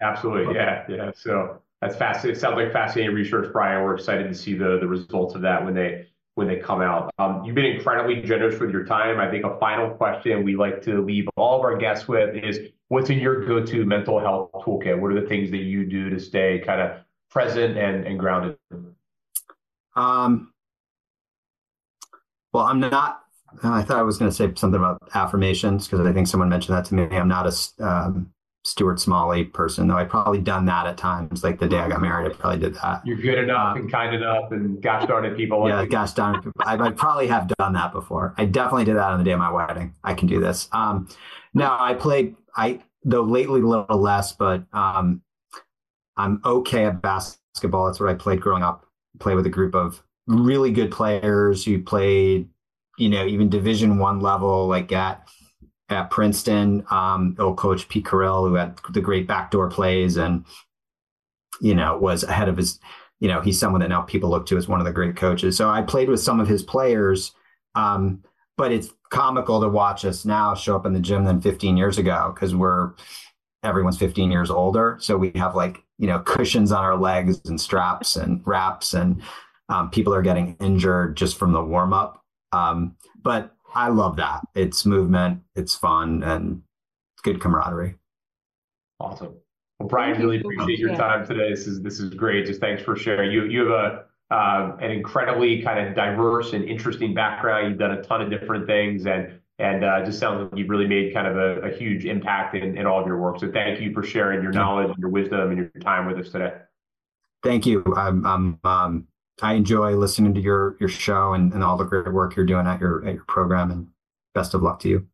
Absolutely. Yeah. Yeah. So that's fascinating. It sounds like fascinating research, Bryan. We're excited to see the, the results of that when they when they come out. Um, you've been incredibly generous with your time. I think a final question we like to leave all of our guests with is what's in your go-to mental health toolkit? What are the things that you do to stay kind of present and, and grounded? Um, well, I'm not, I thought I was going to say something about affirmations because I think someone mentioned that to me. I'm not a, um, Stuart Smalley person, though I'd probably done that at times. Like the day I got married, I probably did that. You're good enough um, and kind enough, and gosh darn it, people. Yeah, gosh darn it, I, I probably have done that before. I definitely did that on the day of my wedding. I can do this. Um, now I played. I though lately a little less, but um, I'm okay at basketball. That's what I played growing up. Play with a group of really good players who played, you know, even Division One level, like at at Princeton. Um, old coach Pete Carril, who had the great backdoor plays and, you know, was ahead of his, you know, he's someone that now people look to as one of the great coaches. So I played with some of his players. Um, but it's comical to watch us now show up in the gym than 15 years ago because we're everyone's 15 years older. So we have like, you know, cushions on our legs and straps and wraps and um, people are getting injured just from the warm up. Um, but I love that. It's movement, it's fun, and good camaraderie. Awesome. Well, Bryan, really appreciate your time today. This is this is great. Just thanks for sharing. You you have a uh, an incredibly kind of diverse and interesting background. You've done a ton of different things, and and uh, just sounds like you've really made kind of a, a huge impact in, in all of your work. So thank you for sharing your knowledge and your wisdom and your time with us today. Thank you. I'm, I'm um, I enjoy listening to your your show and, and all the great work you're doing at your at your program and best of luck to you.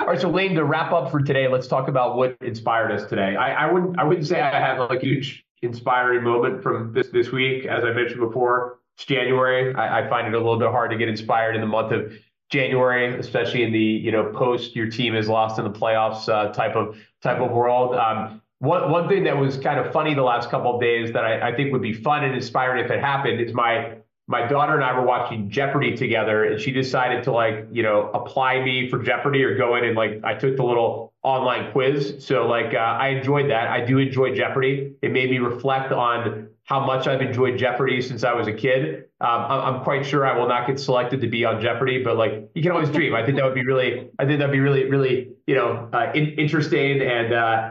All right, so Laine, to wrap up for today, let's talk about what inspired us today. I, I wouldn't I wouldn't say I have like a huge inspiring moment from this this week. As I mentioned before, it's January. I, I find it a little bit hard to get inspired in the month of January, especially in the you know post your team is lost in the playoffs uh, type of type of world. Um, one one thing that was kind of funny the last couple of days that I, I think would be fun and inspiring if it happened is my my daughter and I were watching Jeopardy together, and she decided to like you know apply me for Jeopardy or go in and like I took the little online quiz. So like uh, I enjoyed that. I do enjoy Jeopardy. It made me reflect on how much I've enjoyed Jeopardy since I was a kid. Um, I'm quite sure I will not get selected to be on Jeopardy, but like you can always dream. I think that would be really, I think that'd be really, really, you know, uh, in, interesting and uh,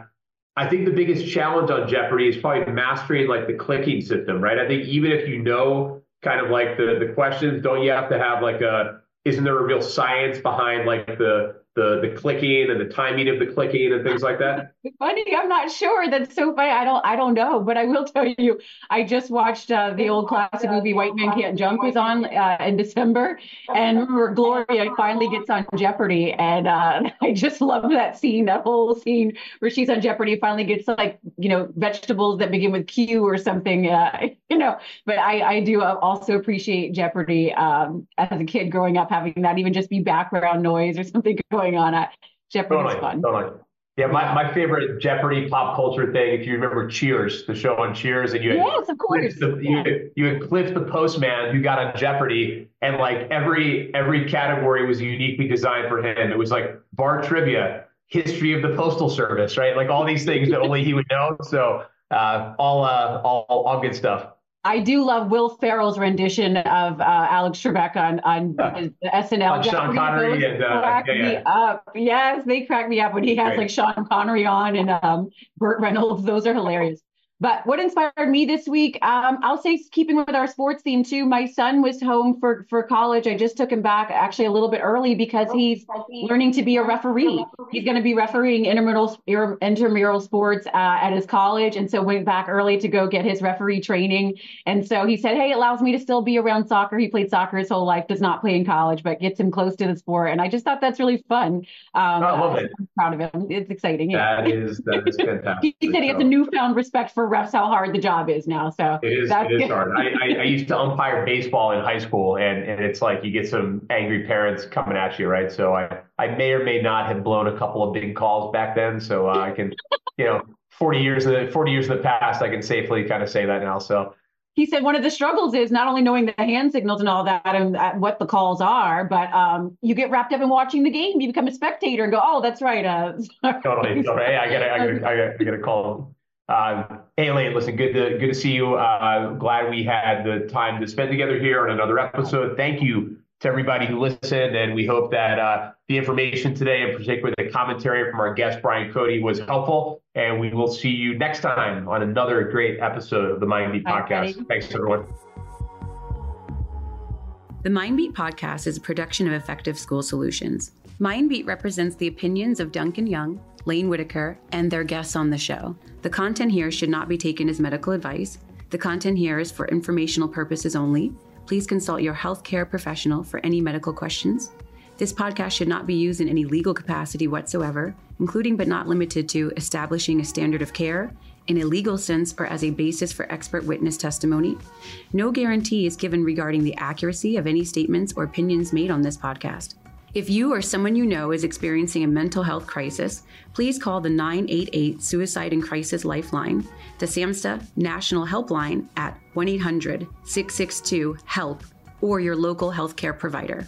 I think the biggest challenge on Jeopardy is probably mastering like the clicking system, right? I think even if you know kind of like the the questions, don't you have to have like a isn't there a real science behind like the the the clicking and the timing of the clicking and things like that? *laughs* Funny, I'm not sure. That's so funny. I don't I don't know, but I will tell you, I just watched uh, the old classic movie White Man Can't Jump was on uh, in December, and remember Gloria finally gets on Jeopardy, and uh, *laughs* I just love that scene, that whole scene where she's on Jeopardy, finally gets like you know vegetables that begin with Q or something, uh, *laughs* you know. But I I do also appreciate Jeopardy um, as a kid growing up having that even just be background noise or something going going on at Jeopardy totally, fun. Totally. Yeah, my, my favorite Jeopardy pop culture thing, if you remember Cheers, the show on Cheers, and you had yes, of course. The, yeah. you, you had Cliff the postman who got on Jeopardy, and like every every category was uniquely designed for him. It was like bar trivia, history of the postal service, right? Like all these things that only he would know. So uh, all, uh, all all good stuff. I do love Will Ferrell's rendition of uh, Alex Trebek on on SNL. *laughs* On Sean Connery and uh, crack yeah, yeah. me up. Yes, they crack me up when he has Great. like Sean Connery on and um, Burt Reynolds. Those are hilarious. But what inspired me this week, um, I'll say, keeping with our sports theme too. My son was home for for college. I just took him back actually a little bit early because he's learning to be a referee. He's going to be refereeing intramural intramural sports uh, at his college, and so went back early to go get his referee training. And so he said, "Hey, it allows me to still be around soccer. He played soccer his whole life, does not play in college, but gets him close to the sport." And I just thought that's really fun. Um, I love it. I'm proud of him. It's exciting. That is that is fantastic. *laughs* he said he has a newfound respect for refs how hard the job is now. So it is, it is *laughs* hard. I, I, I, used to umpire baseball in high school, and, and it's like you get some angry parents coming at you, right? So I, I may or may not have blown a couple of big calls back then. So uh, I can, you know, 40 years in the 40 years in the past, I can safely kind of say that now. So he said one of the struggles is not only knowing the hand signals and all that and uh, what the calls are, but um, you get wrapped up in watching the game. You become a spectator and go, "Oh, that's right." Uh, *laughs* totally, totally. Hey, I gotta, I gotta, I gotta, call hey, Elaine, listen, good to good to see you. Uh, glad we had the time to spend together here on another episode. Thank you to everybody who listened, and we hope that uh, the information today, in particular the commentary from our guest Bryan Cote, was helpful. And we will see you next time on another great episode of the Mindbeat Podcast. Thanks, everyone. The Mindbeat Podcast is a production of Effective School Solutions. Mindbeat represents the opinions of Duncan Young Laine Whitaker, and their guests on the show. The content here should not be taken as medical advice. The content here is for informational purposes only. Please consult your healthcare professional for any medical questions. This podcast should not be used in any legal capacity whatsoever, including but not limited to establishing a standard of care in a legal sense or as a basis for expert witness testimony. No guarantee is given regarding the accuracy of any statements or opinions made on this podcast. If you or someone you know is experiencing a mental health crisis, please call the 988 Suicide and Crisis Lifeline, the SAMHSA National Helpline at 1 800 662 HELP, or your local healthcare provider.